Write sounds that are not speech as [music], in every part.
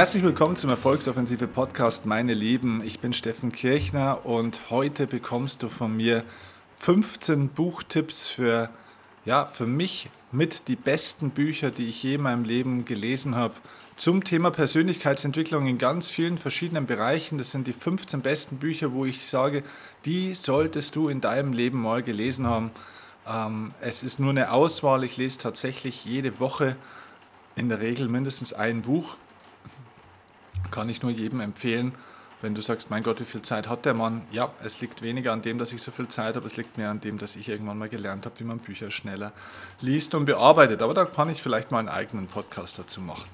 Herzlich willkommen zum Erfolgsoffensive Podcast Meine Lieben. Ich bin Steffen Kirchner und heute bekommst du von mir 15 Buchtipps für, ja, für mich mit die besten Bücher, die ich je in meinem Leben gelesen habe. Zum Thema Persönlichkeitsentwicklung in ganz vielen verschiedenen Bereichen. Das sind die 15 besten Bücher, wo ich sage, die solltest du in deinem Leben mal gelesen haben. Ähm, es ist nur eine Auswahl. Ich lese tatsächlich jede Woche in der Regel mindestens ein Buch kann ich nur jedem empfehlen, wenn du sagst, mein Gott, wie viel Zeit hat der Mann? Ja, es liegt weniger an dem, dass ich so viel Zeit habe, es liegt mehr an dem, dass ich irgendwann mal gelernt habe, wie man Bücher schneller liest und bearbeitet. Aber da kann ich vielleicht mal einen eigenen Podcast dazu machen.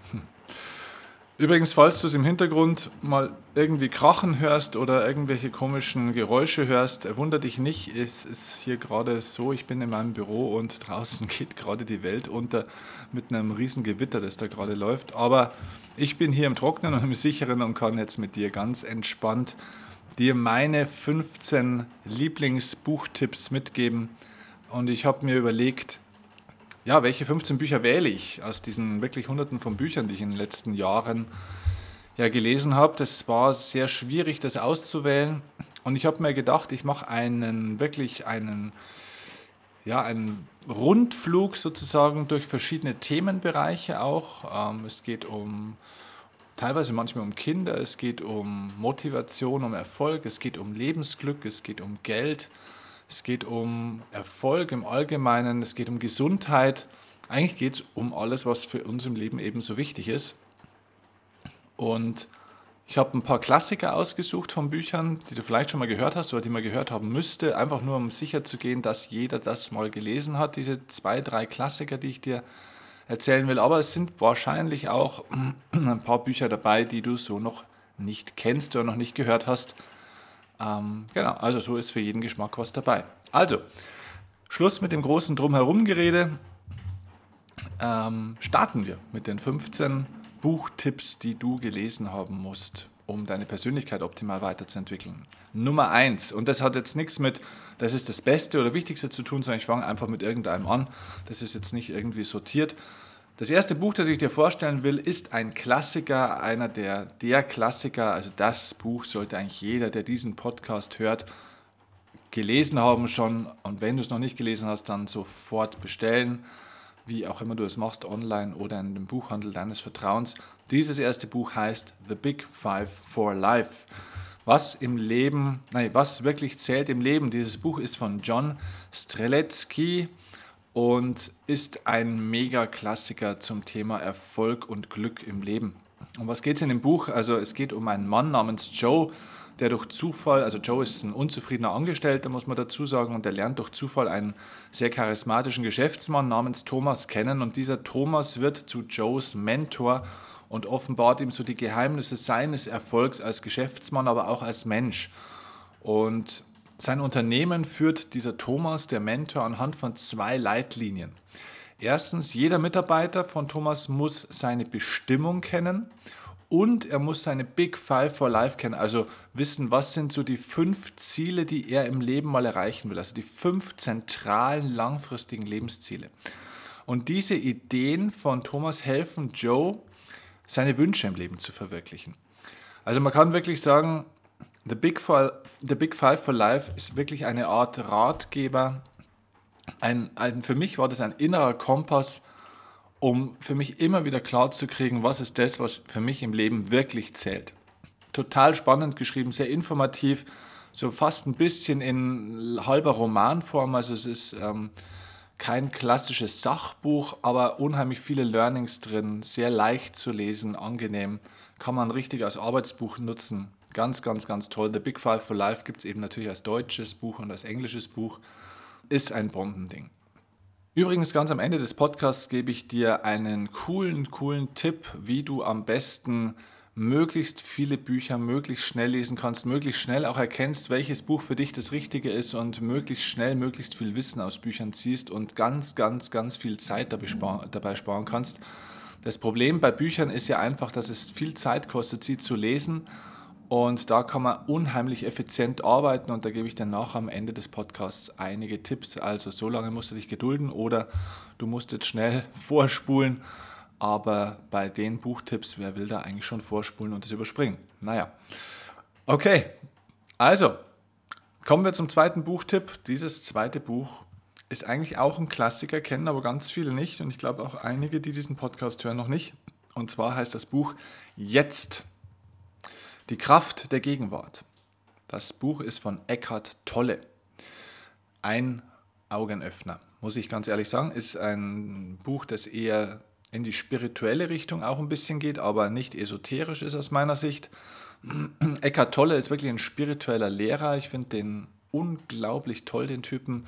Übrigens, falls du es im Hintergrund mal irgendwie krachen hörst oder irgendwelche komischen Geräusche hörst, wunder dich nicht. Es ist hier gerade so, ich bin in meinem Büro und [laughs] draußen geht gerade die Welt unter mit einem riesen Gewitter, das da gerade läuft. Aber ich bin hier im Trocknen und im Sicheren und kann jetzt mit dir ganz entspannt dir meine 15 Lieblingsbuchtipps mitgeben. Und ich habe mir überlegt, ja, welche 15 Bücher wähle ich aus diesen wirklich hunderten von Büchern, die ich in den letzten Jahren ja gelesen habe. Das war sehr schwierig, das auszuwählen. Und ich habe mir gedacht, ich mache einen wirklich einen, ja, einen Rundflug sozusagen durch verschiedene Themenbereiche auch. Ähm, es geht um teilweise manchmal um Kinder, es geht um Motivation, um Erfolg, es geht um Lebensglück, es geht um Geld, es geht um Erfolg im Allgemeinen, es geht um Gesundheit. Eigentlich geht es um alles, was für uns im Leben eben so wichtig ist. Und ich habe ein paar Klassiker ausgesucht von Büchern, die du vielleicht schon mal gehört hast oder die man gehört haben müsste, einfach nur um sicher zu gehen, dass jeder das mal gelesen hat, diese zwei, drei Klassiker, die ich dir erzählen will. Aber es sind wahrscheinlich auch [clears throat] ein paar Bücher dabei, die du so noch nicht kennst oder noch nicht gehört hast. Ähm, genau, also so ist für jeden Geschmack was dabei. Also, Schluss mit dem großen Drumherum-Gerede. Ähm, starten wir mit den 15 Buchtipps, die du gelesen haben musst, um deine Persönlichkeit optimal weiterzuentwickeln. Nummer 1, und das hat jetzt nichts mit, das ist das Beste oder Wichtigste zu tun, sondern ich fange einfach mit irgendeinem an. Das ist jetzt nicht irgendwie sortiert. Das erste Buch, das ich dir vorstellen will, ist ein Klassiker, einer der, der Klassiker. Also das Buch sollte eigentlich jeder, der diesen Podcast hört, gelesen haben schon. Und wenn du es noch nicht gelesen hast, dann sofort bestellen, wie auch immer du es machst, online oder in dem Buchhandel deines Vertrauens. Dieses erste Buch heißt The Big Five for Life. Was im Leben, nein, was wirklich zählt im Leben. Dieses Buch ist von John Streletsky und ist ein Mega-Klassiker zum Thema Erfolg und Glück im Leben. Um was geht es in dem Buch? Also es geht um einen Mann namens Joe, der durch Zufall, also Joe ist ein unzufriedener Angestellter, muss man dazu sagen, und der lernt durch Zufall einen sehr charismatischen Geschäftsmann namens Thomas kennen. Und dieser Thomas wird zu Joes Mentor und offenbart ihm so die Geheimnisse seines Erfolgs als Geschäftsmann, aber auch als Mensch. Und sein Unternehmen führt dieser Thomas, der Mentor, anhand von zwei Leitlinien. Erstens, jeder Mitarbeiter von Thomas muss seine Bestimmung kennen und er muss seine Big Five for Life kennen, also wissen, was sind so die fünf Ziele, die er im Leben mal erreichen will, also die fünf zentralen langfristigen Lebensziele. Und diese Ideen von Thomas helfen Joe, seine Wünsche im Leben zu verwirklichen. Also man kann wirklich sagen, The Big, Five, The Big Five for Life ist wirklich eine Art Ratgeber. Ein, ein, für mich war das ein innerer Kompass, um für mich immer wieder klar zu kriegen, was ist das, was für mich im Leben wirklich zählt. Total spannend geschrieben, sehr informativ, so fast ein bisschen in halber Romanform. Also es ist ähm, kein klassisches Sachbuch, aber unheimlich viele Learnings drin, sehr leicht zu lesen, angenehm, kann man richtig als Arbeitsbuch nutzen. Ganz, ganz, ganz toll. The Big Five for Life gibt es eben natürlich als deutsches Buch und als englisches Buch. Ist ein Bombending. Übrigens, ganz am Ende des Podcasts gebe ich dir einen coolen, coolen Tipp, wie du am besten möglichst viele Bücher möglichst schnell lesen kannst, möglichst schnell auch erkennst, welches Buch für dich das Richtige ist und möglichst schnell möglichst viel Wissen aus Büchern ziehst und ganz, ganz, ganz viel Zeit dabei sparen kannst. Das Problem bei Büchern ist ja einfach, dass es viel Zeit kostet, sie zu lesen und da kann man unheimlich effizient arbeiten und da gebe ich dann nachher am Ende des Podcasts einige Tipps. Also so lange musst du dich gedulden oder du musst jetzt schnell [laughs] vorspulen. Aber bei den Buchtipps, wer will da eigentlich schon vorspulen und das überspringen? Naja. Okay, also kommen wir zum zweiten Buchtipp. Dieses zweite Buch ist eigentlich auch ein Klassiker, kennen aber ganz viele nicht und ich glaube auch einige, die diesen Podcast hören, noch nicht. Und zwar heißt das Buch Jetzt. Die Kraft der Gegenwart. Das Buch ist von Eckhart Tolle. Ein Augenöffner, muss ich ganz ehrlich sagen. Ist ein Buch, das eher in die spirituelle Richtung auch ein bisschen geht, aber nicht esoterisch ist aus meiner Sicht. [clears throat] Eckhart Tolle ist wirklich ein spiritueller Lehrer. Ich finde den unglaublich toll, den Typen.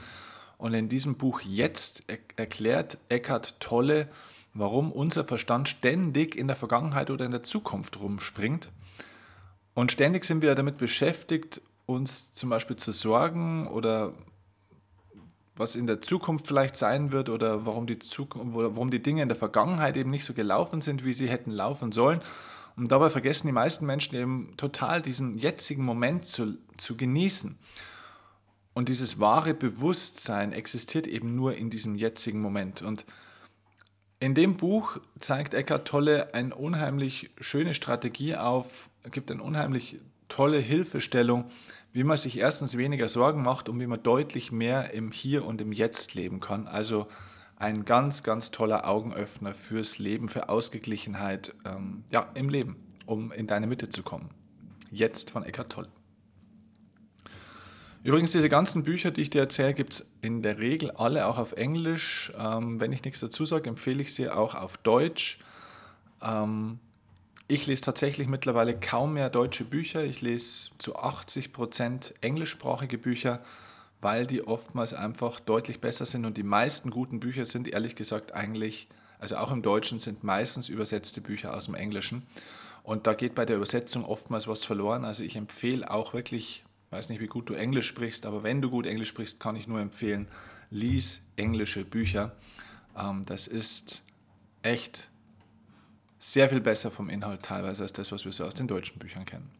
Und in diesem Buch jetzt erklärt Eckhart Tolle, warum unser Verstand ständig in der Vergangenheit oder in der Zukunft rumspringt. Und ständig sind wir damit beschäftigt, uns zum Beispiel zu sorgen oder was in der Zukunft vielleicht sein wird oder warum die, Zukunft, warum die Dinge in der Vergangenheit eben nicht so gelaufen sind, wie sie hätten laufen sollen. Und dabei vergessen die meisten Menschen eben total diesen jetzigen Moment zu, zu genießen. Und dieses wahre Bewusstsein existiert eben nur in diesem jetzigen Moment. Und in dem Buch zeigt Eckhart Tolle eine unheimlich schöne Strategie auf, gibt eine unheimlich tolle Hilfestellung, wie man sich erstens weniger Sorgen macht und wie man deutlich mehr im Hier und im Jetzt leben kann. Also ein ganz, ganz toller Augenöffner fürs Leben, für Ausgeglichenheit ähm, ja, im Leben, um in deine Mitte zu kommen. Jetzt von Eckhart Tolle. Übrigens, diese ganzen Bücher, die ich dir erzähle, gibt es in der Regel alle auch auf Englisch. Ähm, wenn ich nichts dazu sage, empfehle ich sie auch auf Deutsch. Ähm, ich lese tatsächlich mittlerweile kaum mehr deutsche Bücher. Ich lese zu 80 Prozent englischsprachige Bücher, weil die oftmals einfach deutlich besser sind. Und die meisten guten Bücher sind ehrlich gesagt eigentlich, also auch im Deutschen, sind meistens übersetzte Bücher aus dem Englischen. Und da geht bei der Übersetzung oftmals was verloren. Also ich empfehle auch wirklich, weiß nicht, wie gut du Englisch sprichst, aber wenn du gut Englisch sprichst, kann ich nur empfehlen, lies englische Bücher. Ähm, das ist echt sehr viel besser vom Inhalt teilweise als das, was wir so aus den deutschen Büchern kennen.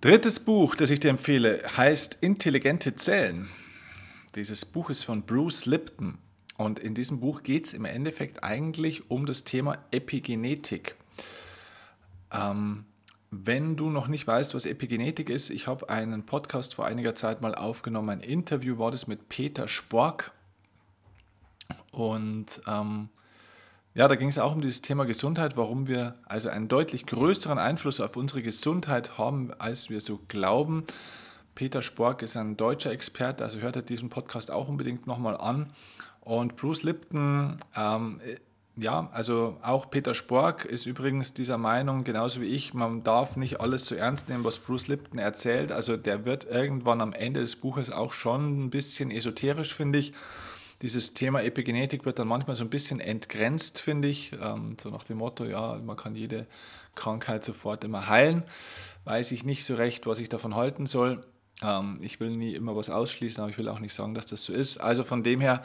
Drittes Buch, das ich dir empfehle, heißt Intelligente Zellen. Dieses Buch ist von Bruce Lipton und in diesem Buch geht es im Endeffekt eigentlich um das Thema Epigenetik. Ähm, wenn du noch nicht weißt, was Epigenetik ist, ich habe einen Podcast vor einiger Zeit mal aufgenommen, ein Interview war das mit Peter Spork und ähm, ja, da ging es auch um dieses Thema Gesundheit, warum wir also einen deutlich größeren Einfluss auf unsere Gesundheit haben, als wir so glauben. Peter Spork ist ein deutscher Experte, also hört er diesen Podcast auch unbedingt nochmal an. Und Bruce Lipton, ähm, ja, also auch Peter Spork ist übrigens dieser Meinung, genauso wie ich, man darf nicht alles zu ernst nehmen, was Bruce Lipton erzählt. Also der wird irgendwann am Ende des Buches auch schon ein bisschen esoterisch, finde ich dieses Thema Epigenetik wird dann manchmal so ein bisschen entgrenzt, finde ich. Ähm, so nach dem Motto, ja, man kann jede Krankheit sofort immer heilen. Weiß ich nicht so recht, was ich davon halten soll. Ähm, ich will nie immer was ausschließen, aber ich will auch nicht sagen, dass das so ist. Also von dem her,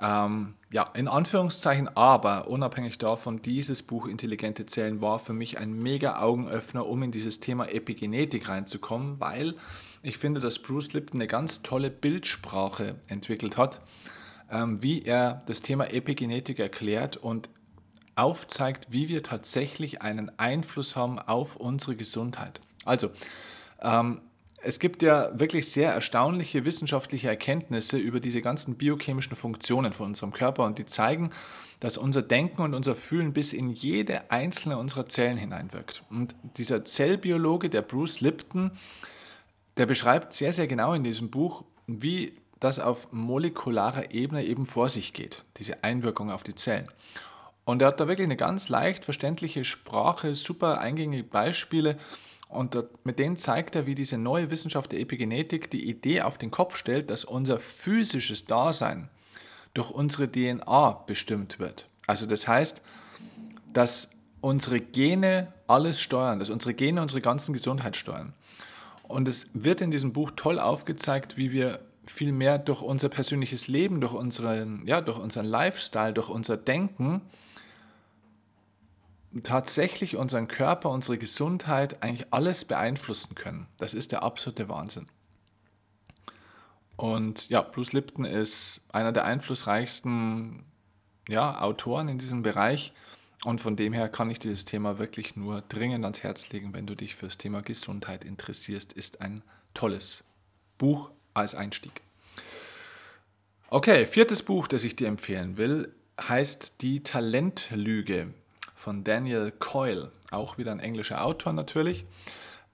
ähm, ja, in Anführungszeichen, aber unabhängig davon, dieses Buch Intelligente Zellen war für mich ein mega Augenöffner, um in dieses Thema Epigenetik reinzukommen, weil ich finde, dass Bruce Lipton eine ganz tolle Bildsprache entwickelt hat ähm, wie er das Thema Epigenetik erklärt und aufzeigt, wie wir tatsächlich einen Einfluss haben auf unsere Gesundheit. Also, ähm, es gibt ja wirklich sehr erstaunliche wissenschaftliche Erkenntnisse über diese ganzen biochemischen Funktionen von unserem Körper und die zeigen, dass unser Denken und unser Fühlen bis in jede einzelne unserer Zellen hineinwirkt. Und dieser Zellbiologe, der Bruce Lipton, der beschreibt sehr, sehr genau in diesem Buch, wie das auf molekularer Ebene eben vor sich geht, diese Einwirkung auf die Zellen. Und er hat da wirklich eine ganz leicht verständliche Sprache, super eingängige Beispiele. Und mit denen zeigt er, wie diese neue Wissenschaft der Epigenetik die Idee auf den Kopf stellt, dass unser physisches Dasein durch unsere DNA bestimmt wird. Also das heißt, dass unsere Gene alles steuern, dass unsere Gene unsere ganzen Gesundheit steuern. Und es wird in diesem Buch toll aufgezeigt, wie wir vielmehr durch unser persönliches Leben, durch unseren, ja, durch unseren Lifestyle, durch unser Denken tatsächlich unseren Körper, unsere Gesundheit, eigentlich alles beeinflussen können. Das ist der absolute Wahnsinn. Und ja, Bruce Lipton ist einer der einflussreichsten ja, Autoren in diesem Bereich. Und von dem her kann ich dir das Thema wirklich nur dringend ans Herz legen, wenn du dich für das Thema Gesundheit interessierst, ist ein tolles Buch als Einstieg. Okay, viertes Buch, das ich dir empfehlen will, heißt Die Talentlüge von Daniel Coyle, auch wieder ein englischer Autor natürlich.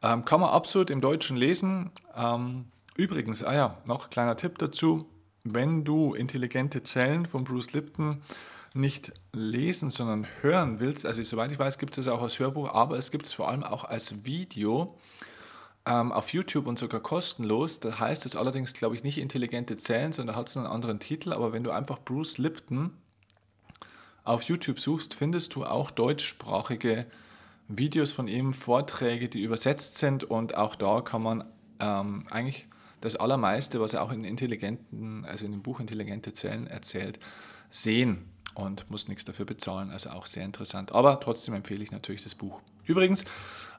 Ähm, kann man absolut im Deutschen lesen. Ähm, übrigens, ah ja, noch ein kleiner Tipp dazu, wenn du intelligente Zellen von Bruce Lipton nicht lesen, sondern hören willst, also soweit ich weiß, gibt es es auch als Hörbuch, aber es gibt es vor allem auch als Video ähm, auf YouTube und sogar kostenlos. Da heißt es allerdings, glaube ich, nicht intelligente Zellen, sondern hat es einen anderen Titel. Aber wenn du einfach Bruce Lipton auf YouTube suchst, findest du auch deutschsprachige Videos von ihm, Vorträge, die übersetzt sind und auch da kann man ähm, eigentlich das Allermeiste, was er auch in intelligenten, also in dem Buch Intelligente Zellen erzählt, sehen und muss nichts dafür bezahlen. Also auch sehr interessant. Aber trotzdem empfehle ich natürlich das Buch. Übrigens,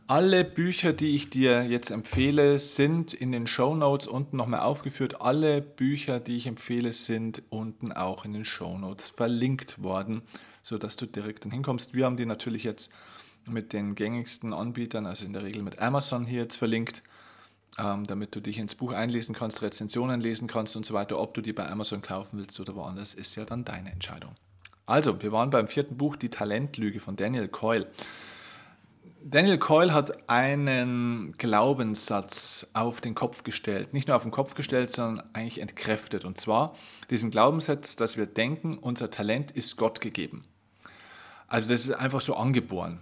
alle Bücher, die ich dir jetzt empfehle, sind in den Show Notes unten nochmal aufgeführt. Alle Bücher, die ich empfehle, sind unten auch in den Show Notes verlinkt worden, sodass du direkt dann hinkommst. Wir haben die natürlich jetzt mit den gängigsten Anbietern, also in der Regel mit Amazon hier jetzt verlinkt, ähm, damit du dich ins Buch einlesen kannst, Rezensionen lesen kannst und so weiter. Ob du die bei Amazon kaufen willst oder woanders, ist ja dann deine Entscheidung. Also, wir waren beim vierten Buch, Die Talentlüge von Daniel Coyle. Daniel Coyle hat einen Glaubenssatz auf den Kopf gestellt. Nicht nur auf den Kopf gestellt, sondern eigentlich entkräftet. Und zwar diesen Glaubenssatz, dass wir denken, unser Talent ist Gott gegeben. Also das ist einfach so angeboren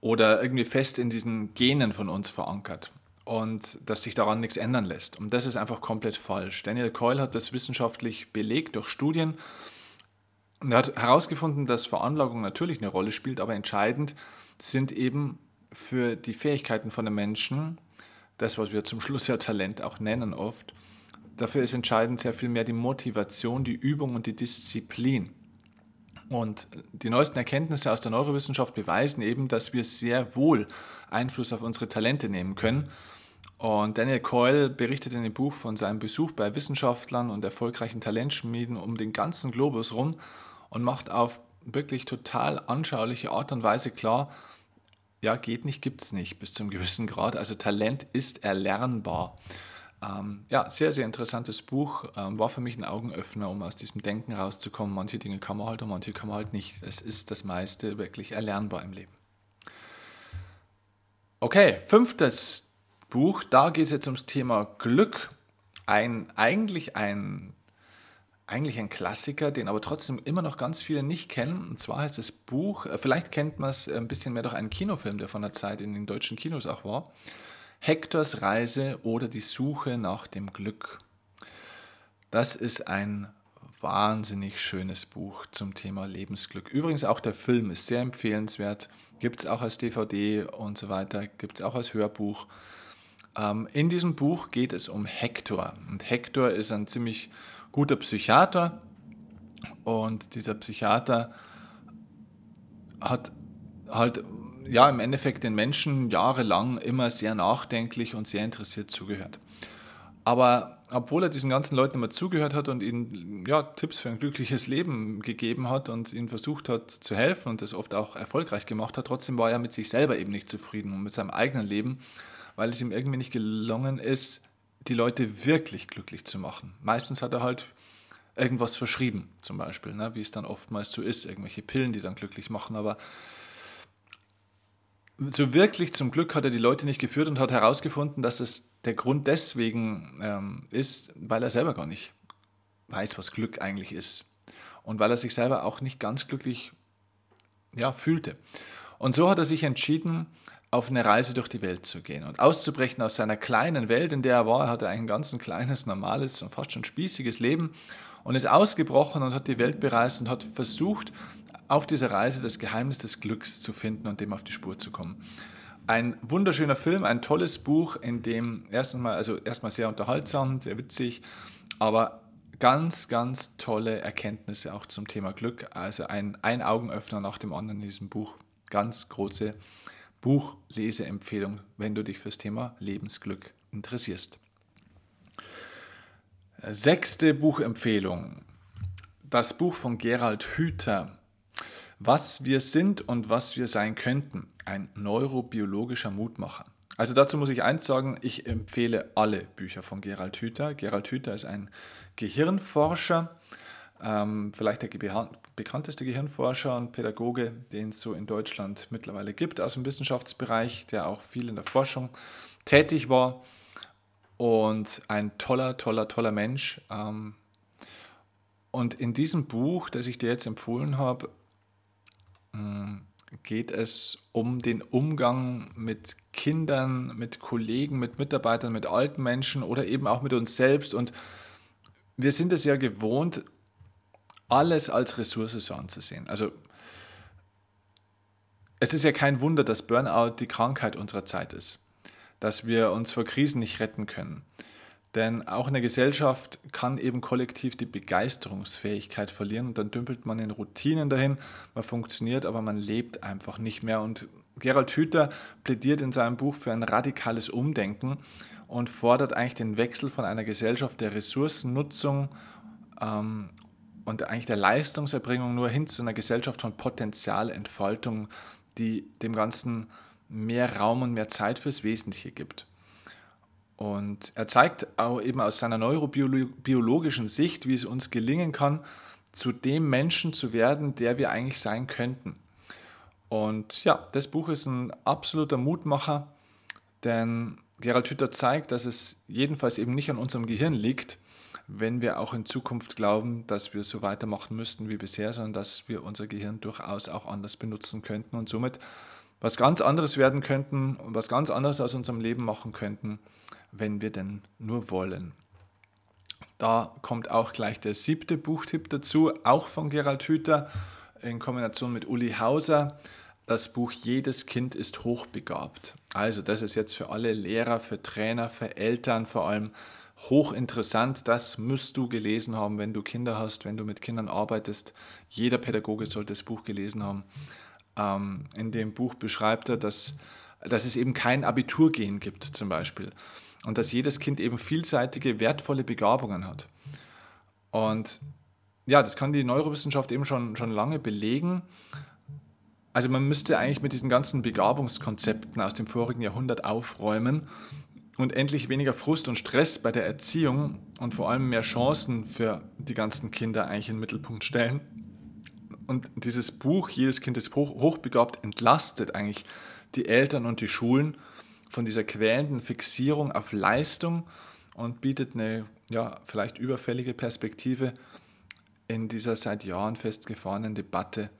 oder irgendwie fest in diesen Genen von uns verankert und dass sich daran nichts ändern lässt. Und das ist einfach komplett falsch. Daniel Coyle hat das wissenschaftlich belegt durch Studien. Und er hat herausgefunden, dass Veranlagung natürlich eine Rolle spielt, aber entscheidend sind eben für die Fähigkeiten von einem Menschen, das, was wir zum Schluss ja Talent auch nennen oft, dafür ist entscheidend sehr viel mehr die Motivation, die Übung und die Disziplin. Und die neuesten Erkenntnisse aus der Neurowissenschaft beweisen eben, dass wir sehr wohl Einfluss auf unsere Talente nehmen können. Und Daniel Coyle berichtet in dem Buch von seinem Besuch bei Wissenschaftlern und erfolgreichen Talentschmieden um den ganzen Globus rum und macht auf wirklich total anschauliche Art und Weise klar, ja, geht nicht, gibt es nicht bis zum gewissen Grad. Also Talent ist erlernbar. Ähm, ja, sehr, sehr interessantes Buch. Ähm, war für mich ein Augenöffner, um aus diesem Denken rauszukommen. Manche Dinge kann man halt und manche kann man halt nicht. Es ist das meiste wirklich erlernbar im Leben. Okay, fünftes Buch. Da geht es jetzt ums Thema Glück. Ein, eigentlich ein eigentlich ein Klassiker, den aber trotzdem immer noch ganz viele nicht kennen. Und zwar heißt das Buch, äh, vielleicht kennt man es ein bisschen mehr durch einen Kinofilm, der von der Zeit in den deutschen Kinos auch war. Hektors Reise oder die Suche nach dem Glück. Das ist ein wahnsinnig schönes Buch zum Thema Lebensglück. Übrigens auch der Film ist sehr empfehlenswert. Gibt es auch als DVD und so weiter, gibt es auch als Hörbuch. Ähm, in diesem Buch geht es um Hektor. Und Hektor ist ein ziemlich guter Psychiater und dieser Psychiater hat halt ja im Endeffekt den Menschen jahrelang immer sehr nachdenklich und sehr interessiert zugehört. Aber obwohl er diesen ganzen Leuten immer zugehört hat und ihnen ja, Tipps für ein glückliches Leben gegeben hat und ihnen versucht hat zu helfen und das oft auch erfolgreich gemacht hat, trotzdem war er mit sich selber eben nicht zufrieden und mit seinem eigenen Leben, weil es ihm irgendwie nicht gelungen ist, die Leute wirklich glücklich zu machen. Meistens hat er halt irgendwas verschrieben, zum Beispiel, ne? wie es dann oftmals so ist, irgendwelche Pillen, die dann glücklich machen, aber so wirklich zum Glück hat er die Leute nicht geführt und hat herausgefunden, dass es der Grund deswegen ähm, ist, weil er selber gar nicht weiß, was Glück eigentlich ist. Und weil er sich selber auch nicht ganz glücklich ja, fühlte. Und so hat er sich entschieden, auf eine Reise durch die Welt zu gehen und auszubrechen aus seiner kleinen Welt, in der er war. Er hatte ein ganz kleines, normales und fast schon spießiges Leben und ist ausgebrochen und hat die Welt bereist und hat versucht, auf dieser Reise das Geheimnis des Glücks zu finden und dem auf die Spur zu kommen. Ein wunderschöner Film, ein tolles Buch, in dem erstens mal, also erstmal sehr unterhaltsam, sehr witzig, aber ganz, ganz tolle Erkenntnisse auch zum Thema Glück. Also ein, ein Augenöffner nach dem anderen in diesem Buch. Ganz große Buchleseempfehlung, wenn du dich fürs Thema Lebensglück interessierst. Sechste Buchempfehlung. das Buch von Gerald Hüther. Was wir sind und was wir sein könnten. Ein neurobiologischer Mutmacher. Also dazu muss ich eins sagen, ich empfehle alle Bücher von Gerald Hüther. Gerald Hüther ist ein Gehirnforscher, ähm, vielleicht der bekannteste Gehirnforscher und Pädagoge, den es so in Deutschland mittlerweile gibt aus dem Wissenschaftsbereich, der auch viel in der Forschung tätig war und ein toller, toller, toller Mensch. Ähm, und in diesem Buch, das ich dir jetzt empfohlen habe, hm, geht es um den Umgang mit Kindern, mit Kollegen, mit Mitarbeitern, mit alten Menschen oder eben auch mit uns selbst. Und wir sind es ja gewohnt, alles als Ressource so anzusehen. Also es ist ja kein Wunder, dass Burnout die Krankheit unserer Zeit ist, dass wir uns vor Krisen nicht retten können. Denn auch eine Gesellschaft kann eben kollektiv die Begeisterungsfähigkeit verlieren und dann dümpelt man in Routinen dahin, man funktioniert, aber man lebt einfach nicht mehr. Und Gerald Hüther plädiert in seinem Buch für ein radikales Umdenken und fordert eigentlich den Wechsel von einer Gesellschaft der Ressourcennutzung ähm, und eigentlich der Leistungserbringung nur hin zu einer Gesellschaft von Potenzialentfaltung, die dem Ganzen mehr Raum und mehr Zeit fürs Wesentliche gibt. Und er zeigt auch eben aus seiner neurobiologischen Sicht, wie es uns gelingen kann, zu dem Menschen zu werden, der wir eigentlich sein könnten. Und ja, das Buch ist ein absoluter Mutmacher, denn Gerald Hütter zeigt, dass es jedenfalls eben nicht an unserem Gehirn liegt, wenn wir auch in Zukunft glauben, dass wir so weitermachen müssten wie bisher, sondern dass wir unser Gehirn durchaus auch anders benutzen könnten und somit was ganz anderes werden könnten und was ganz anderes aus unserem Leben machen könnten, wenn wir denn nur wollen. Da kommt auch gleich der siebte Buchtipp dazu, auch von Gerald Hüther in Kombination mit Uli Hauser. Das Buch Jedes Kind ist hochbegabt. Also das ist jetzt für alle Lehrer, für Trainer, für Eltern vor allem hochinteressant. Das musst du gelesen haben, wenn du Kinder hast, wenn du mit Kindern arbeitest. Jeder Pädagoge sollte das Buch gelesen haben. Ähm, in dem Buch beschreibt er, dass, dass es eben kein Abiturgehen gibt zum Beispiel und dass jedes Kind eben vielseitige, wertvolle Begabungen hat. Und ja, das kann die Neurowissenschaft eben schon, schon lange belegen. Also man müsste eigentlich mit diesen ganzen Begabungskonzepten aus dem vorigen Jahrhundert aufräumen und endlich weniger Frust und Stress bei der Erziehung und vor allem mehr Chancen für die ganzen Kinder eigentlich in den Mittelpunkt stellen. Und dieses Buch, jedes Kind ist hoch, hochbegabt, entlastet eigentlich die Eltern und die Schulen von dieser quälenden Fixierung auf Leistung und bietet eine ja, vielleicht überfällige Perspektive in dieser seit Jahren festgefahrenen Debatte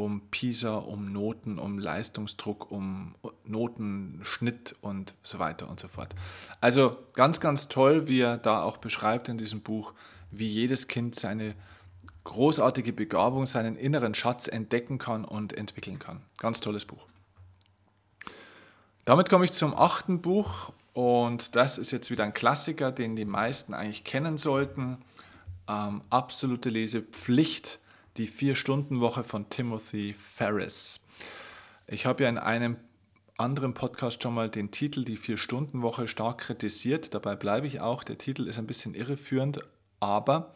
um PISA, um Noten, um Leistungsdruck, um Notenschnitt und so weiter und so fort. Also ganz, ganz toll, wie er da auch beschreibt in diesem Buch, wie jedes Kind seine großartige Begabung, seinen inneren Schatz entdecken kann und entwickeln kann. Ganz tolles Buch. Damit komme ich zum achten Buch und das ist jetzt wieder ein Klassiker, den die meisten eigentlich kennen sollten. Ähm, absolute Lesepflicht, die Vier-Stunden-Woche von Timothy Ferris. Ich habe ja in einem anderen Podcast schon mal den Titel Die Vier-Stunden-Woche stark kritisiert. Dabei bleibe ich auch. Der Titel ist ein bisschen irreführend, aber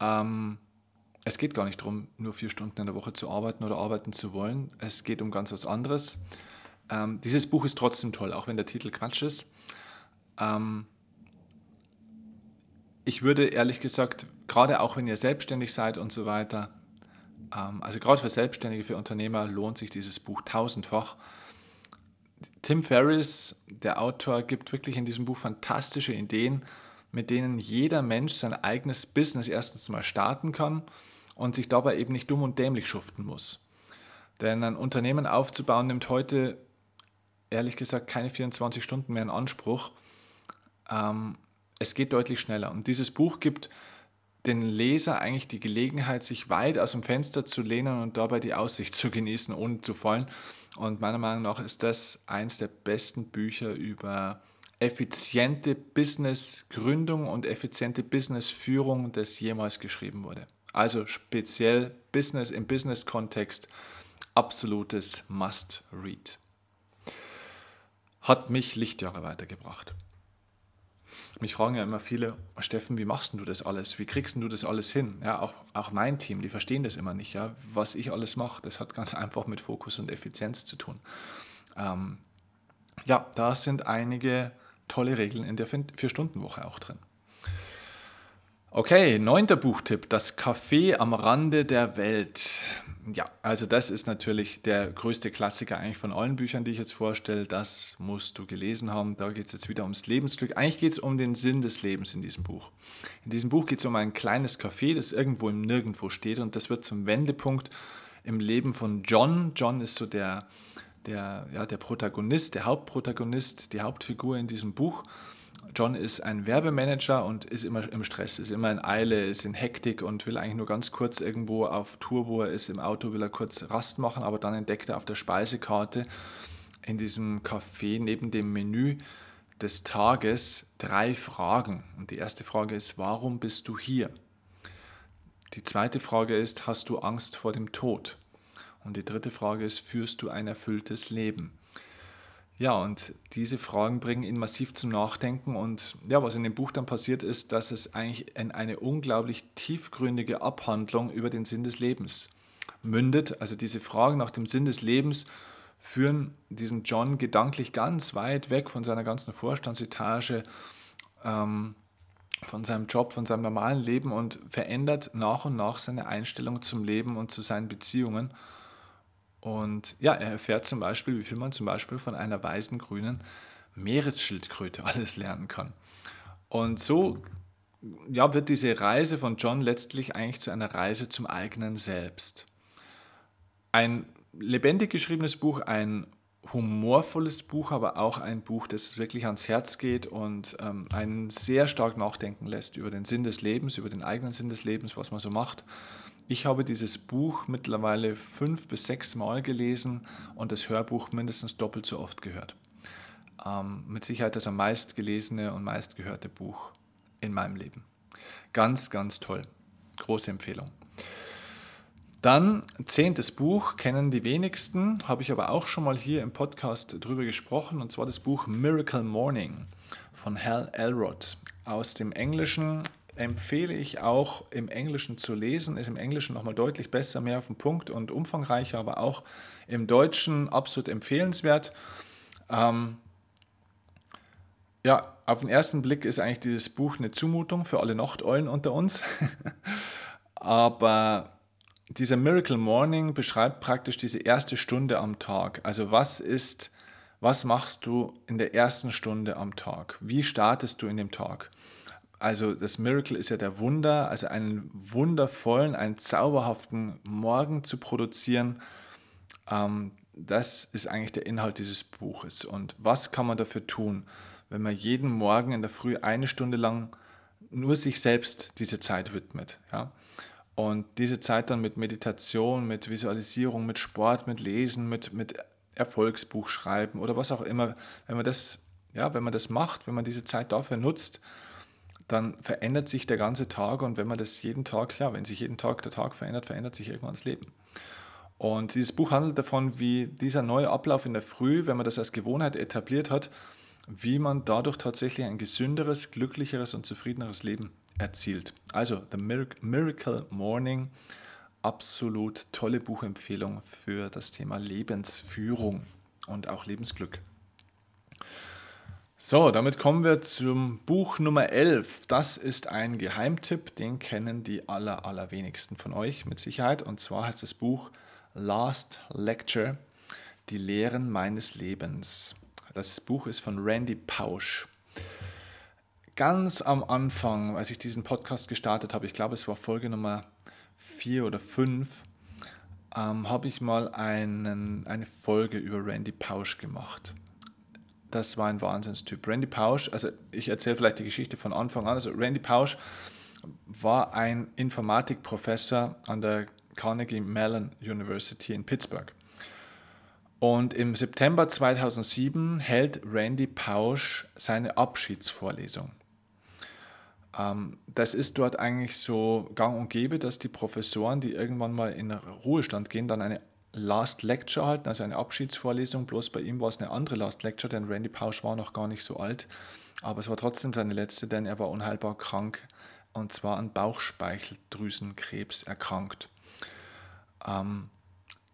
ähm, es geht gar nicht darum, nur vier Stunden in der Woche zu arbeiten oder arbeiten zu wollen. Es geht um ganz was anderes. Ähm, dieses Buch ist trotzdem toll, auch wenn der Titel Quatsch ist. Ähm, ich würde ehrlich gesagt, gerade auch wenn ihr selbstständig seid und so weiter, ähm, also gerade für Selbstständige, für Unternehmer lohnt sich dieses Buch tausendfach. Tim Ferriss, der Autor, gibt wirklich in diesem Buch fantastische Ideen, mit denen jeder Mensch sein eigenes Business erstens mal starten kann und sich dabei eben nicht dumm und dämlich schuften muss. Denn ein Unternehmen aufzubauen nimmt heute ehrlich gesagt keine 24 Stunden mehr in Anspruch. Ähm, es geht deutlich schneller. Und dieses Buch gibt den Leser eigentlich die Gelegenheit, sich weit aus dem Fenster zu lehnen und dabei die Aussicht zu genießen, ohne zu fallen. Und meiner Meinung nach ist das eines der besten Bücher über effiziente Business-Gründung und effiziente Business-Führung, das jemals geschrieben wurde. Also speziell Business im Business-Kontext, absolutes Must-Read hat mich Lichtjahre weitergebracht. Mich fragen ja immer viele, Steffen, wie machst du das alles? Wie kriegst du das alles hin? Ja, auch, auch mein Team, die verstehen das immer nicht, ja, was ich alles mache. Das hat ganz [laughs] einfach mit Fokus und Effizienz zu tun. Ähm, ja, da sind einige tolle Regeln in der Vier-Stunden-Woche auch drin. Okay, neunter Buchtipp, das Café am Rande der Welt. Ja, also das ist natürlich der größte Klassiker eigentlich von allen Büchern, die ich jetzt vorstelle. Das musst du gelesen haben. Da geht es jetzt wieder ums Lebensglück. Eigentlich geht es um den Sinn des Lebens in diesem Buch. In diesem Buch geht es um ein kleines Café, das irgendwo im Nirgendwo steht und das wird zum Wendepunkt im Leben von John. John ist so der, der, ja, der Protagonist, der Hauptprotagonist, die Hauptfigur in diesem Buch. John ist ein Werbemanager und ist immer im Stress, ist immer in Eile, ist in Hektik und will eigentlich nur ganz kurz irgendwo auf Tour, wo er ist, im Auto will er kurz Rast machen, aber dann entdeckt er auf der Speisekarte in diesem Café neben dem Menü des Tages drei Fragen. Und die erste Frage ist, warum bist du hier? Die zweite Frage ist, hast du Angst vor dem Tod? Und die dritte Frage ist, führst du ein erfülltes Leben? Ja, und diese Fragen bringen ihn massiv zum Nachdenken. Und ja, was in dem Buch dann passiert ist, dass es eigentlich in eine unglaublich tiefgründige Abhandlung über den Sinn des Lebens mündet. Also diese Fragen nach dem Sinn des Lebens führen diesen John gedanklich ganz weit weg von seiner ganzen Vorstandsetage, ähm, von seinem Job, von seinem normalen Leben und verändert nach und nach seine Einstellung zum Leben und zu seinen Beziehungen. Und ja, er erfährt zum Beispiel, wie viel man zum Beispiel von einer weißen grünen Meeresschildkröte [laughs] alles lernen kann. Und so ja, wird diese Reise von John letztlich eigentlich zu einer Reise zum eigenen Selbst. Ein lebendig geschriebenes Buch, ein humorvolles Buch, aber auch ein Buch, das wirklich ans Herz geht und ähm, einen sehr stark nachdenken lässt über den Sinn des Lebens, über den eigenen Sinn des Lebens, was man so macht ich habe dieses Buch mittlerweile fünf bis sechs Mal gelesen und das Hörbuch mindestens doppelt so oft gehört. Ähm, mit Sicherheit das am meist gelesene und meist gehörte Buch in meinem Leben. Ganz, ganz toll. Große Empfehlung. Dann zehntes Buch, kennen die wenigsten, habe ich aber auch schon mal hier im Podcast drüber gesprochen, und zwar das Buch Miracle Morning von Hal Elrod. Aus dem Englischen empfehle ich auch im Englischen zu lesen. Ist im Englischen nochmal deutlich besser, mehr auf den Punkt und umfangreicher, aber auch im Deutschen absolut empfehlenswert. Ähm, ja, auf den ersten Blick ist eigentlich dieses Buch eine Zumutung für alle Nachteulen unter uns. [laughs] aber dieser Miracle Morning beschreibt praktisch diese erste Stunde am Tag. Also was ist, was machst du in der ersten Stunde am Tag? Wie startest du in dem Tag? Also das Miracle ist ja der Wunder, also einen wundervollen, einen zauberhaften Morgen zu produzieren. Ähm, das ist eigentlich der Inhalt dieses Buches. Und was kann man dafür tun, wenn man jeden Morgen in der Früh eine Stunde lang nur sich selbst diese Zeit widmet? Ja? Und diese Zeit dann mit Meditation, mit Visualisierung, mit Sport, mit Lesen, mit, mit Erfolgsbuch schreiben oder was auch immer, wenn man das, ja, wenn man das macht, wenn man diese Zeit dafür nutzt, dann verändert sich der ganze Tag und wenn man das jeden Tag, ja, wenn sich jeden Tag der Tag verändert, verändert sich irgendwann das Leben. Und dieses Buch handelt davon, wie dieser neue Ablauf in der Früh, wenn man das als Gewohnheit etabliert hat, wie man dadurch tatsächlich ein gesünderes, glücklicheres und zufriedeneres Leben erzielt. Also The Miracle Morning, absolut tolle Buchempfehlung für das Thema Lebensführung und auch Lebensglück. So, damit kommen wir zum Buch Nummer 11. Das ist ein Geheimtipp, den kennen die aller, allerwenigsten von euch mit Sicherheit. Und zwar heißt das Buch Last Lecture, die Lehren meines Lebens. Das Buch ist von Randy Pausch. Ganz am Anfang, als ich diesen Podcast gestartet habe, ich glaube es war Folge Nummer 4 oder 5, ähm, habe ich mal einen, eine Folge über Randy Pausch gemacht das war ein Wahnsinnstyp. Randy Pausch, also ich erzähle vielleicht die Geschichte von Anfang an. Also Randy Pausch war ein Informatikprofessor an der Carnegie Mellon University in Pittsburgh. Und im September 2007 hält Randy Pausch seine Abschiedsvorlesung. Ähm, das ist dort eigentlich so gang und gäbe, dass die Professoren, die irgendwann mal in Ruhestand gehen, dann eine Last Lecture halten, also eine Abschiedsvorlesung. Bloß bei ihm war es eine andere Last Lecture, denn Randy Pausch war noch gar nicht so alt. aber es war trotzdem seine letzte, denn er war unheilbar krank und zwar an Bauchspeicheldrüsenkrebs erkrankt. Ähm,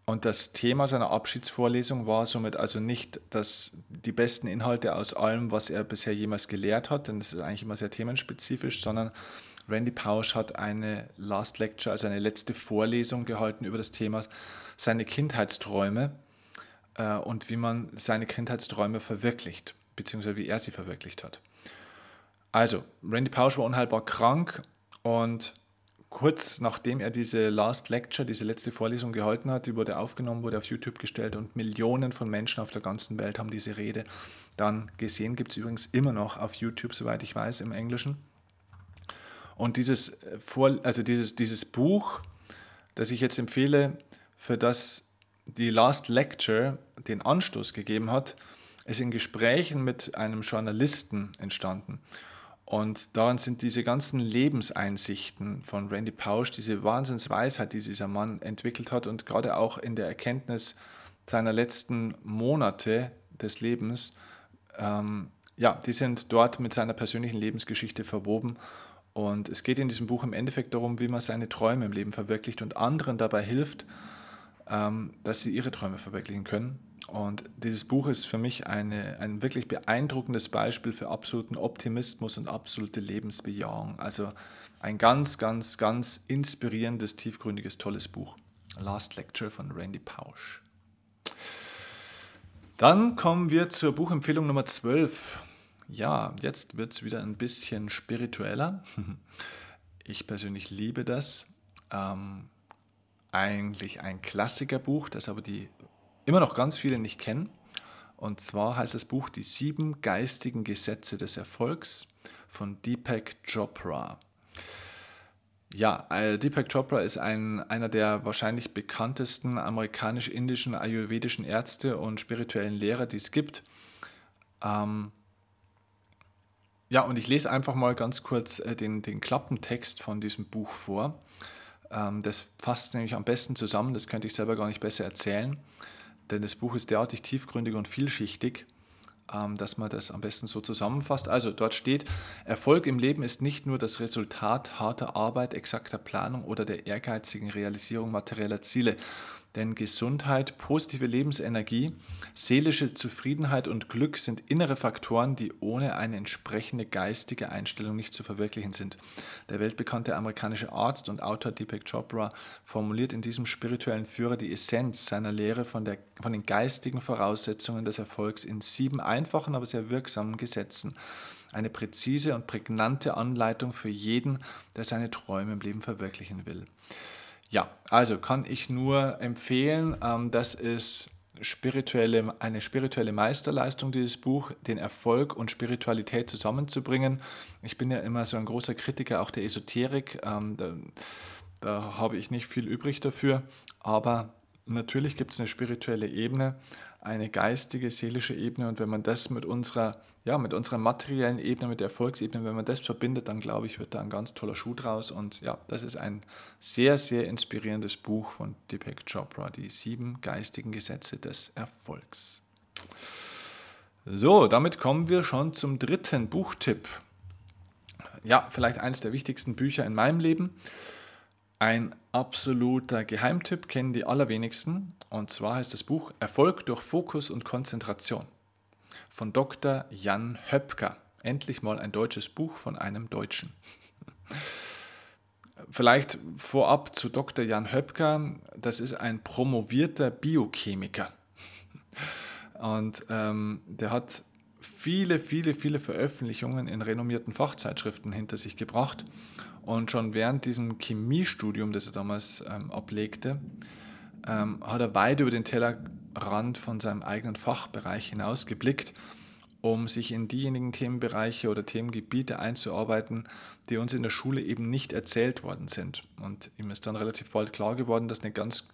und das Thema seiner Abschiedsvorlesung war somit also nicht das, die besten Inhalte aus allem, was er bisher jemals gelehrt hat, denn das ist eigentlich immer sehr themenspezifisch, sondern Randy Pausch hat eine Last Lecture, also eine letzte Vorlesung gehalten über das Thema seine Kindheitsträume äh, und wie man seine Kindheitsträume verwirklicht, beziehungsweise wie er sie verwirklicht hat. Also, Randy Pausch war unheilbar krank und kurz nachdem er diese Last Lecture, diese letzte Vorlesung gehalten hat, die wurde aufgenommen, wurde auf YouTube gestellt und Millionen von Menschen auf der ganzen Welt haben diese Rede dann gesehen. Gibt es übrigens immer noch auf YouTube, soweit ich weiß, im Englischen. Und dieses, äh, Vor also dieses, dieses Buch, das ich jetzt empfehle, für das die Last Lecture den Anstoß gegeben hat, ist in Gesprächen mit einem Journalisten entstanden. Und daran sind diese ganzen Lebenseinsichten von Randy Pausch, diese Wahnsinnsweisheit, die dieser Mann entwickelt hat und gerade auch in der Erkenntnis seiner letzten Monate des Lebens, ähm, ja, die sind dort mit seiner persönlichen Lebensgeschichte verwoben. Und es geht in diesem Buch im Endeffekt darum, wie man seine Träume im Leben verwirklicht und anderen dabei hilft, dass sie ihre Träume verwirklichen können. Und dieses Buch ist für mich eine, ein wirklich beeindruckendes Beispiel für absoluten Optimismus und absolute Lebensbejahung. Also ein ganz, ganz, ganz inspirierendes, tiefgründiges, tolles Buch. Last Lecture von Randy Pausch. Dann kommen wir zur Buchempfehlung Nummer 12. Ja, jetzt wird es wieder ein bisschen spiritueller. [laughs] Ich persönlich liebe das. Eigentlich ein Klassikerbuch, das aber die immer noch ganz viele nicht kennen. Und zwar heißt das Buch Die sieben geistigen Gesetze des Erfolgs von Deepak Chopra. Ja, äh, Deepak Chopra ist ein, einer der wahrscheinlich bekanntesten amerikanisch-indischen ayurvedischen Ärzte und spirituellen Lehrer, die es gibt. Ähm, ja, und ich lese einfach mal ganz kurz äh, den, den Klappentext von diesem Buch vor. Ähm, das fasst nämlich am besten zusammen, das könnte ich selber gar nicht besser erzählen denn das Buch ist derartig tiefgründig und vielschichtig, ähm, dass man das am besten so zusammenfasst. Also dort steht, Erfolg im Leben ist nicht nur das Resultat harter Arbeit, exakter Planung oder der ehrgeizigen Realisierung materieller Ziele. Denn Gesundheit, positive Lebensenergie, seelische Zufriedenheit und Glück sind innere Faktoren, die ohne eine entsprechende geistige Einstellung nicht zu verwirklichen sind. Der weltbekannte amerikanische Arzt und Autor Deepak Chopra formuliert in diesem spirituellen Führer die Essenz seiner Lehre von, der, von den geistigen Voraussetzungen des Erfolgs in sieben einfachen, aber sehr wirksamen Gesetzen eine präzise und prägnante Anleitung für jeden, der seine Träume im Leben verwirklichen will. Ja, also kann ich nur empfehlen, ähm, das ist spirituelle, eine spirituelle Meisterleistung, dieses Buch, den Erfolg und Spiritualität zusammenzubringen. Ich bin ja immer so ein großer Kritiker auch der Esoterik, ähm, da, da habe ich nicht viel übrig dafür, aber natürlich gibt es eine spirituelle Ebene, eine geistige, seelische Ebene. Und wenn man das mit unserer, ja, mit unserer materiellen Ebene, mit der Erfolgsebene, wenn man das verbindet, dann glaube ich, wird da ein ganz toller Schuh draus und ja, das ist ein sehr, sehr inspirierendes Buch von Deepak Chopra, die sieben geistigen Gesetze des Erfolgs. So, damit kommen wir schon zum dritten Buchtipp. Ja, vielleicht eines der wichtigsten Bücher in meinem Leben. Ein absoluter Geheimtipp kennen die allerwenigsten. Und zwar heißt das Buch Erfolg durch Fokus und Konzentration von Dr. Jan Höpker. Endlich mal ein deutsches Buch von einem Deutschen. Vielleicht vorab zu Dr. Jan Höpker. Das ist ein promovierter Biochemiker. Und ähm, der hat viele, viele, viele Veröffentlichungen in renommierten Fachzeitschriften hinter sich gebracht. Und schon während diesem Chemiestudium, das er damals ähm, ablegte, ähm, hat er weit über den Tellerrand von seinem eigenen Fachbereich hinaus geblickt, um sich in diejenigen Themenbereiche oder Themengebiete einzuarbeiten, die uns in der Schule eben nicht erzählt worden sind. Und ihm ist dann relativ bald klar geworden, dass eine ganz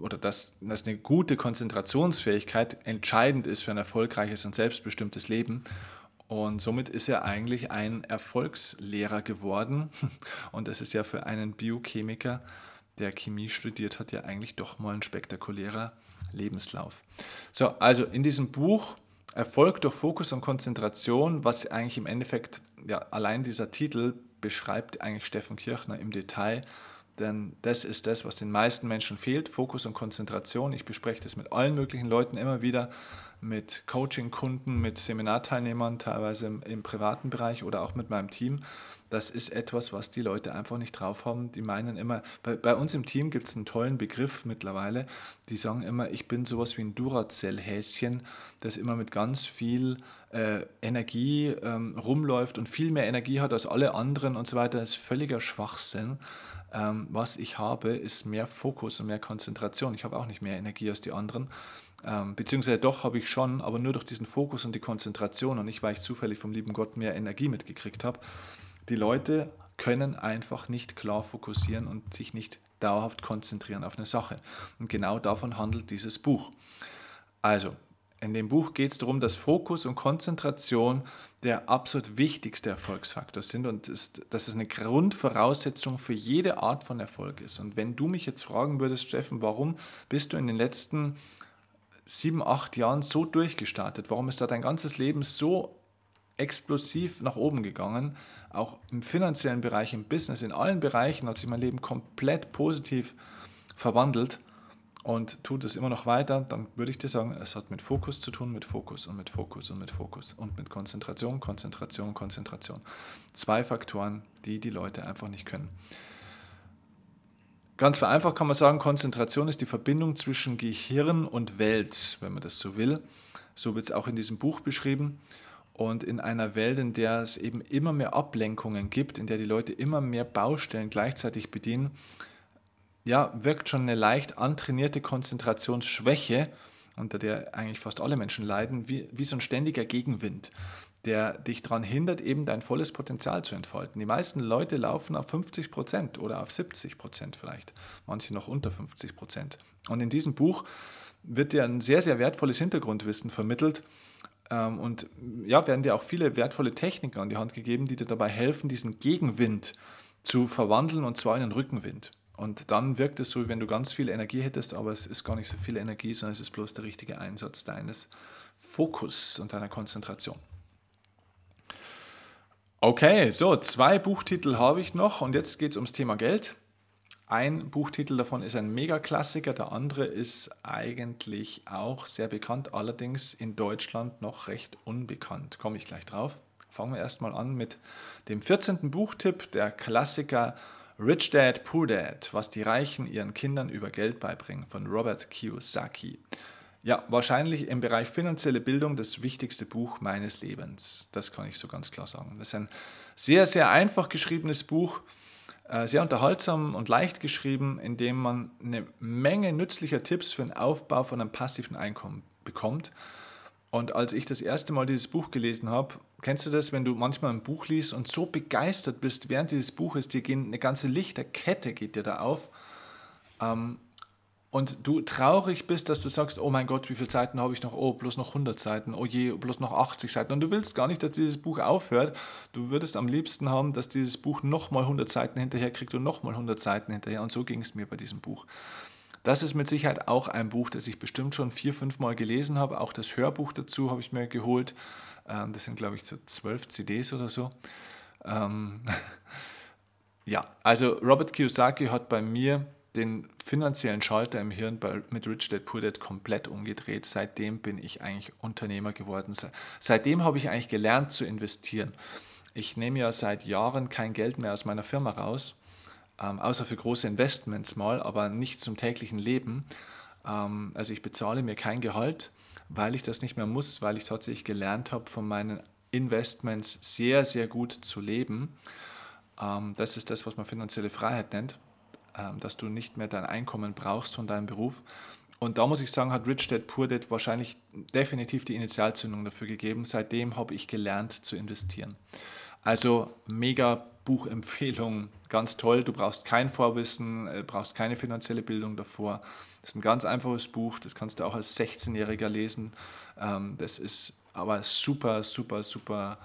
oder dass, dass eine gute Konzentrationsfähigkeit entscheidend ist für ein erfolgreiches und selbstbestimmtes Leben und somit ist er eigentlich ein Erfolgslehrer geworden. [laughs] Und das ist ja für einen Biochemiker, der Chemie studiert hat, ja eigentlich doch mal ein spektakulärer Lebenslauf. So, also in diesem Buch Erfolg durch Fokus und Konzentration, was eigentlich im Endeffekt, ja, allein dieser Titel beschreibt eigentlich Steffen Kirchner im Detail, denn das ist das, was den meisten Menschen fehlt, Fokus und Konzentration. Ich bespreche das mit allen möglichen Leuten immer wieder, mit Coaching-Kunden, mit Seminarteilnehmern, teilweise im, im, privaten Bereich oder auch mit meinem Team. Das ist etwas, was die Leute einfach nicht drauf haben. Die meinen immer, bei, bei uns im Team gibt es einen tollen Begriff mittlerweile, die sagen immer, ich bin sowas wie ein Duracell-Häschen, das immer mit ganz viel äh, Energie ähm, rumläuft und viel mehr Energie hat als alle anderen und so weiter. Das ist völliger Schwachsinn. Ähm, was ich habe, ist mehr Fokus und mehr Konzentration. Ich habe auch nicht mehr Energie als die anderen. Ähm, beziehungsweise doch habe ich schon, aber nur durch diesen Fokus und die Konzentration und nicht, weil ich zufällig vom lieben Gott mehr Energie mitgekriegt habe. Die Leute können einfach nicht klar fokussieren und sich nicht dauerhaft konzentrieren auf eine Sache. Und genau davon handelt dieses Buch. Also, in dem Buch geht es darum, dass Fokus und Konzentration der absolut wichtigste Erfolgsfaktor sind und ist, dass es eine Grundvoraussetzung für jede Art von Erfolg ist. Und wenn du mich jetzt fragen würdest, Steffen, warum bist du in den letzten sieben, acht Jahren so durchgestartet? Warum ist da dein ganzes Leben so explosiv nach oben gegangen? Auch im finanziellen Bereich, im Business, in allen Bereichen hat sich mein Leben komplett positiv verwandelt und tut es immer noch weiter, dann würde ich dir sagen, es hat mit Fokus zu tun, mit Fokus und mit Fokus und mit Fokus und mit Konzentration, Konzentration, Konzentration. Zwei Faktoren, die die Leute einfach nicht können. Ganz vereinfacht kann man sagen, Konzentration ist die Verbindung zwischen Gehirn und Welt, wenn man das so will. So wird es auch in diesem Buch beschrieben. Und in einer Welt, in der es eben immer mehr Ablenkungen gibt, in der die Leute immer mehr Baustellen gleichzeitig bedienen, ja, wirkt schon eine leicht antrainierte Konzentrationsschwäche, unter der eigentlich fast alle Menschen leiden, wie, wie so ein ständiger Gegenwind, der dich daran hindert, eben dein volles Potenzial zu entfalten. Die meisten Leute laufen auf 50 Prozent oder auf 70 Prozent vielleicht, manche noch unter 50 Prozent. Und in diesem Buch wird dir ein sehr, sehr wertvolles Hintergrundwissen vermittelt, ähm, und ja, werden dir auch viele wertvolle Techniken an die Hand gegeben, die dir dabei helfen, diesen Gegenwind zu verwandeln und zwar in einen Rückenwind. Und dann wirkt es so, wie wenn du ganz viel Energie hättest, aber es ist gar nicht so viel Energie, sondern es ist bloß der richtige Einsatz deines Fokus und deiner Konzentration. Okay, so, zwei Buchtitel habe ich noch und jetzt geht es ums Thema Geld. Ein Buchtitel davon ist ein Megaklassiker, der andere ist eigentlich auch sehr bekannt, allerdings in Deutschland noch recht unbekannt. Komme ich gleich drauf. Fangen wir erstmal an mit dem 14. Buchtipp, der Klassiker Rich Dad, Poor Dad, was die Reichen ihren Kindern über Geld beibringen von Robert Kiyosaki. Ja, wahrscheinlich im Bereich finanzielle Bildung das wichtigste Buch meines Lebens. Das kann ich so ganz klar sagen. Das ist ein sehr, sehr einfach geschriebenes Buch, äh, sehr unterhaltsam und leicht geschrieben, in dem man eine Menge nützlicher Tipps für den Aufbau von einem passiven Einkommen bekommt. Und als ich das erste Mal dieses Buch gelesen habe, kennst du das, wenn du manchmal ein Buch liest und so begeistert bist während dieses Buches, dir gehen eine ganze Lichterkette geht dir da auf. Ähm, und du traurig bist, dass du sagst, oh mein Gott, wie viele Seiten habe ich noch? Oh, bloß noch 100 Seiten. Oh je, bloß noch 80 Seiten. Und du willst gar nicht, dass dieses Buch aufhört. Du würdest am liebsten haben, dass dieses Buch nochmal 100 Seiten hinterher kriegt und nochmal 100 Seiten hinterher. Und so ging es mir bei diesem Buch. Das ist mit Sicherheit auch ein Buch, das ich bestimmt schon vier, fünf Mal gelesen habe. Auch das Hörbuch dazu habe ich mir geholt. Ähm, das sind, glaube ich, so zwölf CDs oder so. Ähm, [laughs] ja, also Robert Kiyosaki hat bei mir den finanziellen Schalter im Hirn bei, mit Rich Dad Poor Dad komplett umgedreht. Seitdem bin ich eigentlich Unternehmer geworden. Seitdem habe ich eigentlich gelernt zu investieren. Ich nehme ja seit Jahren kein Geld mehr aus meiner Firma raus, ähm, außer für große Investments mal, aber nicht zum täglichen Leben. Ähm, also ich bezahle mir kein Gehalt, weil ich das nicht mehr muss, weil ich tatsächlich gelernt habe, von meinen Investments sehr, sehr gut zu leben. Ähm, das ist das, was man finanzielle Freiheit nennt. Ähm, dass du nicht mehr dein Einkommen brauchst von deinem Beruf. Und da muss ich sagen, hat Rich Dad Poor Dad wahrscheinlich definitiv die Initialzündung dafür gegeben. Seitdem habe ich gelernt zu investieren. Also mega Buchempfehlung, ganz toll. Du brauchst kein Vorwissen, äh, brauchst keine finanzielle Bildung davor. Das ist ein ganz einfaches Buch, das kannst du auch als 16-Jähriger lesen. Ähm, das ist aber super, super, super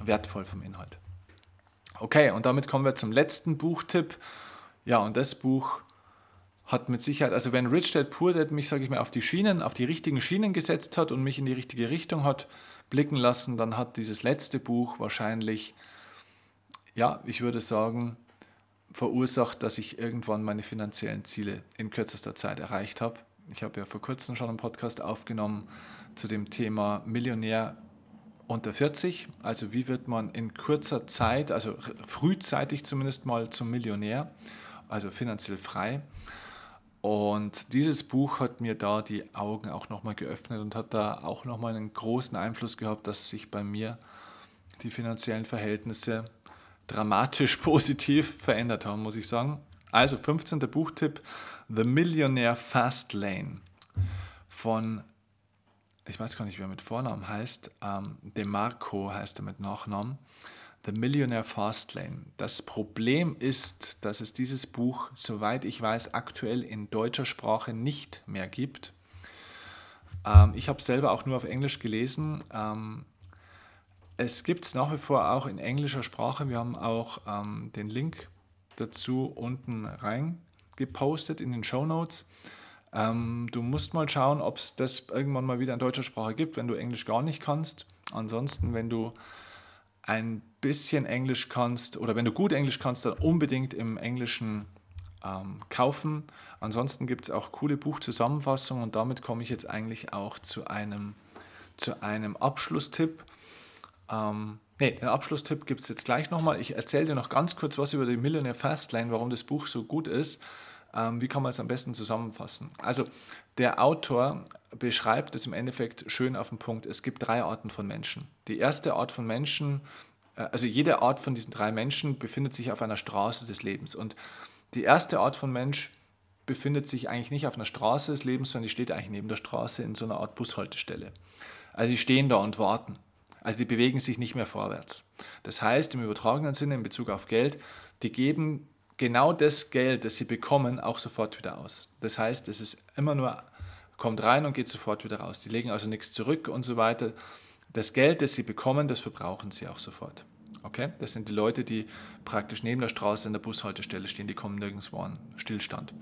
wertvoll vom Inhalt. Okay, und damit kommen wir zum letzten Buchtipp. Ja, und das Buch hat mit Sicherheit, also wenn Rich Dad Poor Dad mich, sage ich mal, auf die Schienen, auf die richtigen Schienen gesetzt hat und mich in die richtige Richtung hat blicken lassen, dann hat dieses letzte Buch wahrscheinlich, ja, ich würde sagen, verursacht, dass ich irgendwann meine finanziellen Ziele in kürzester Zeit erreicht habe. Ich habe ja vor kurzem schon einen Podcast aufgenommen zu dem Thema Millionär unter 40. Also wie wird man in kurzer Zeit, also frühzeitig zumindest mal zum Millionär, also finanziell frei. Und dieses Buch hat mir da die Augen auch nochmal geöffnet und hat da auch nochmal einen großen Einfluss gehabt, dass sich bei mir die finanziellen Verhältnisse dramatisch [laughs] positiv verändert haben, muss ich sagen. Also 15. Buchtipp, The Millionaire Fast Lane von, ich weiß gar nicht, wie er mit Vornamen heißt, ähm, DeMarco heißt er mit Nachnamen. The Millionaire Fastlane. Das Problem ist, dass es dieses Buch, soweit ich weiß, aktuell in deutscher Sprache nicht mehr gibt. Ähm, ich habe es selber auch nur auf Englisch gelesen. Ähm, es gibt es nach wie vor auch in englischer Sprache. Wir haben auch ähm, den Link dazu unten rein gepostet in den Show Notes. Ähm, du musst mal schauen, ob es das irgendwann mal wieder in deutscher Sprache gibt, wenn du Englisch gar nicht kannst. Ansonsten, wenn du ein bisschen Englisch kannst oder wenn du gut Englisch kannst, dann unbedingt im Englischen ähm, kaufen. Ansonsten gibt es auch coole Buchzusammenfassungen und damit komme ich jetzt eigentlich auch zu einem, zu einem Abschlusstipp. Ähm, ne, den Abschlusstipp gibt es jetzt gleich nochmal. Ich erzähle dir noch ganz kurz was über die Millionaire Fastlane, warum das Buch so gut ist. Ähm, wie kann man es am besten zusammenfassen? Also der Autor beschreibt es im Endeffekt schön auf den Punkt. Es gibt drei Arten von Menschen. Die erste Art von Menschen, also jede Art von diesen drei Menschen befindet sich auf einer Straße des Lebens. Und die erste Art von Mensch befindet sich eigentlich nicht auf einer Straße des Lebens, sondern die steht eigentlich neben der Straße in so einer Art Bushaltestelle. Also die stehen da und warten. Also die bewegen sich nicht mehr vorwärts. Das heißt, im übertragenen Sinne in Bezug auf Geld, die geben genau das Geld, das sie bekommen, auch sofort wieder aus. Das heißt, es ist immer nur, kommt rein und geht sofort wieder raus. Die legen also nichts zurück und so weiter. Das Geld, das sie bekommen, das verbrauchen sie auch sofort. Okay? Das sind die Leute, die praktisch neben der Straße an der Bushaltestelle stehen, die kommen nirgendwo an Stillstand.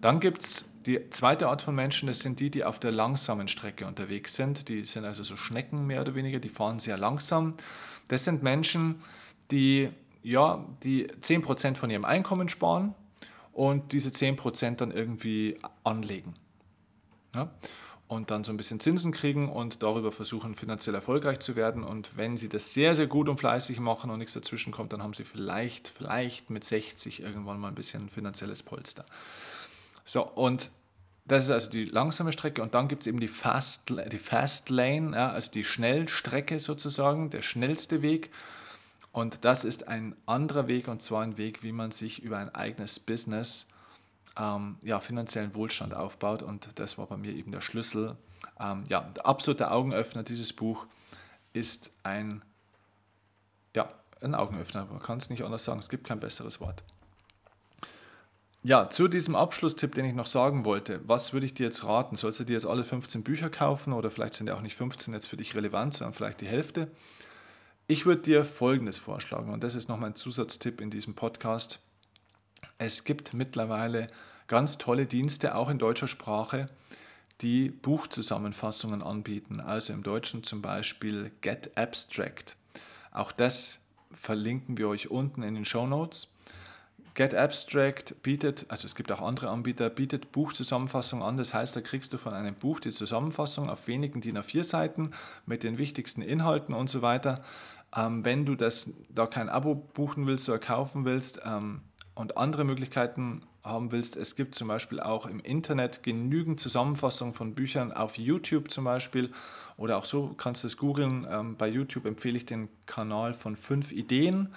Dann gibt es die zweite Art von Menschen, das sind die, die auf der langsamen Strecke unterwegs sind. Die sind also so Schnecken mehr oder weniger, die fahren sehr langsam. Das sind Menschen, die ja, die 10% von ihrem Einkommen sparen und diese 10% dann irgendwie anlegen. Ja? Und dann so ein bisschen Zinsen kriegen und darüber versuchen, finanziell erfolgreich zu werden. Und wenn sie das sehr, sehr gut und fleißig machen und nichts dazwischen kommt, dann haben sie vielleicht, vielleicht mit 60 irgendwann mal ein bisschen finanzielles Polster. So, und das ist also die langsame Strecke und dann gibt es eben die Fast, die Fast Lane, ja, also die Schnellstrecke sozusagen, der schnellste Weg. Und das ist ein anderer Weg und zwar ein Weg, wie man sich über ein eigenes Business ähm, ja, finanziellen Wohlstand aufbaut. Und das war bei mir eben der Schlüssel. Ähm, ja, der absolute Augenöffner dieses Buch ist ein, ja, ein Augenöffner. Man kann es nicht anders sagen, es gibt kein besseres Wort. Ja, zu diesem Abschlusstipp, den ich noch sagen wollte, was würde ich dir jetzt raten? Sollst du dir jetzt alle 15 Bücher kaufen oder vielleicht sind ja auch nicht 15 jetzt für dich relevant, sondern vielleicht die Hälfte? Ich würde dir Folgendes vorschlagen und das ist noch mein Zusatztipp in diesem Podcast. Es gibt mittlerweile ganz tolle Dienste, auch in deutscher Sprache, die Buchzusammenfassungen anbieten. Also im Deutschen zum Beispiel Get Abstract. Auch das verlinken wir euch unten in den Show Notes. Get Abstract bietet, also es gibt auch andere Anbieter, bietet Buchzusammenfassungen an. Das heißt, da kriegst du von einem Buch die Zusammenfassung auf wenigen DIN A4 Seiten mit den wichtigsten Inhalten und so weiter. Ähm, wenn du das, da kein Abo buchen willst oder kaufen willst ähm, und andere Möglichkeiten haben willst, es gibt zum Beispiel auch im Internet genügend Zusammenfassungen von Büchern auf YouTube zum Beispiel. Oder auch so kannst du es googeln. Ähm, bei YouTube empfehle ich den Kanal von 5 Ideen.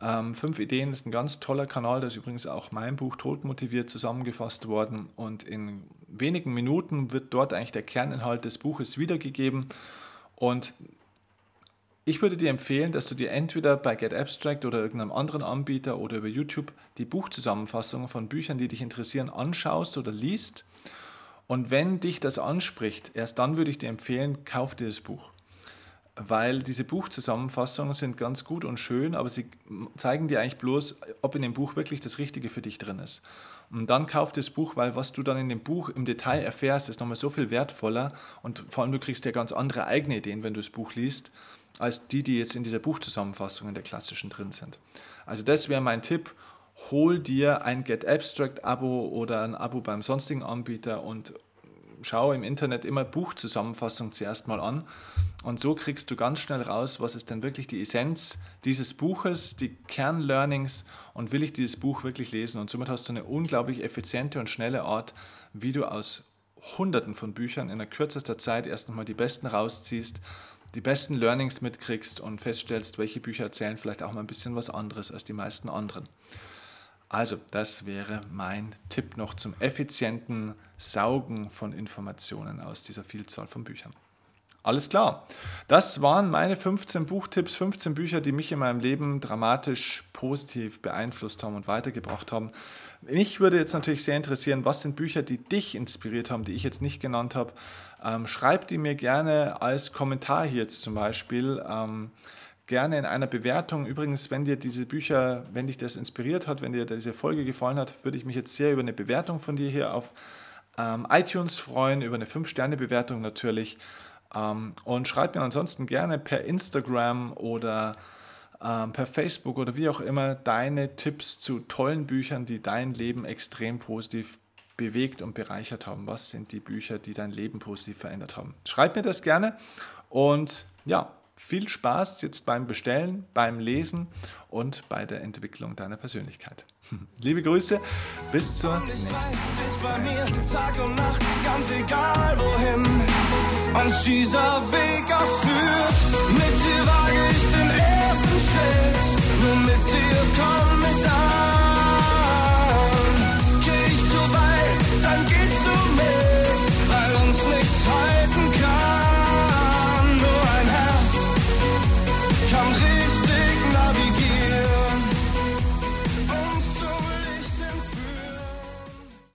Ähm, Fünf Ideen ist ein ganz toller Kanal, da ist übrigens auch mein Buch Todmotiviert zusammengefasst worden. Und in wenigen Minuten wird dort eigentlich der Kerninhalt des Buches wiedergegeben. Und ich würde dir empfehlen, dass du dir entweder bei Get Abstract oder irgendeinem anderen Anbieter oder über YouTube die Buchzusammenfassungen von Büchern, die dich interessieren, anschaust oder liest. Und wenn dich das anspricht, erst dann würde ich dir empfehlen, kauf dir das Buch. weil diese Buchzusammenfassungen sind ganz gut und schön, aber sie zeigen dir eigentlich bloß, ob in dem Buch wirklich das Richtige für dich drin ist. Und dann kauf das Buch, weil was du dann in dem Buch im Detail erfährst, ist nochmal so viel wertvoller und vor allem du kriegst ja ganz andere eigene Ideen, wenn du das Buch liest, als die, die jetzt in dieser Buchzusammenfassung in der klassischen drin sind. Also das wäre mein Tipp. Hol dir ein Get Abstract Abo oder ein Abo beim sonstigen Anbieter und schau im Internet immer Buchzusammenfassung zuerst mal an. Und so kriegst du ganz schnell raus, was ist denn wirklich die Essenz dieses Buches, die Kernlearnings und will ich dieses Buch wirklich lesen. Und somit hast du eine unglaublich effiziente und schnelle Art, wie du aus Hunderten von Büchern in der kürzester Zeit erst nochmal die besten rausziehst, die besten Learnings mitkriegst und feststellst, welche Bücher erzählen vielleicht auch mal ein bisschen was anderes als die meisten anderen. Also, das wäre mein Tipp noch zum effizienten Saugen von Informationen aus dieser Vielzahl von Büchern. Alles klar. Das waren meine 15 Buchtipps, 15 Bücher, die mich in meinem Leben dramatisch positiv beeinflusst haben und weitergebracht haben. Mich würde jetzt natürlich sehr interessieren, was sind Bücher, die dich inspiriert haben, die ich jetzt nicht genannt habe. Ähm, schreib die mir gerne als Kommentar hier jetzt zum Beispiel. Ähm, gerne in einer Bewertung. Übrigens, wenn dir diese Bücher, wenn dich das inspiriert hat, wenn dir diese Folge gefallen hat, würde ich mich jetzt sehr über eine Bewertung von dir hier auf ähm, iTunes freuen, über eine 5-Sterne-Bewertung natürlich. Ähm, und schreib mir ansonsten gerne per Instagram oder ähm, per Facebook oder wie auch immer deine Tipps zu tollen Büchern, die dein Leben extrem positiv bewegt und bereichert haben. Was sind die Bücher, die dein Leben positiv verändert haben? Schreib mir das gerne und ja, viel Spaß jetzt beim Bestellen, beim Lesen und bei der Entwicklung deiner Persönlichkeit. [laughs] Liebe Grüße, bis zur nächsten Schritt.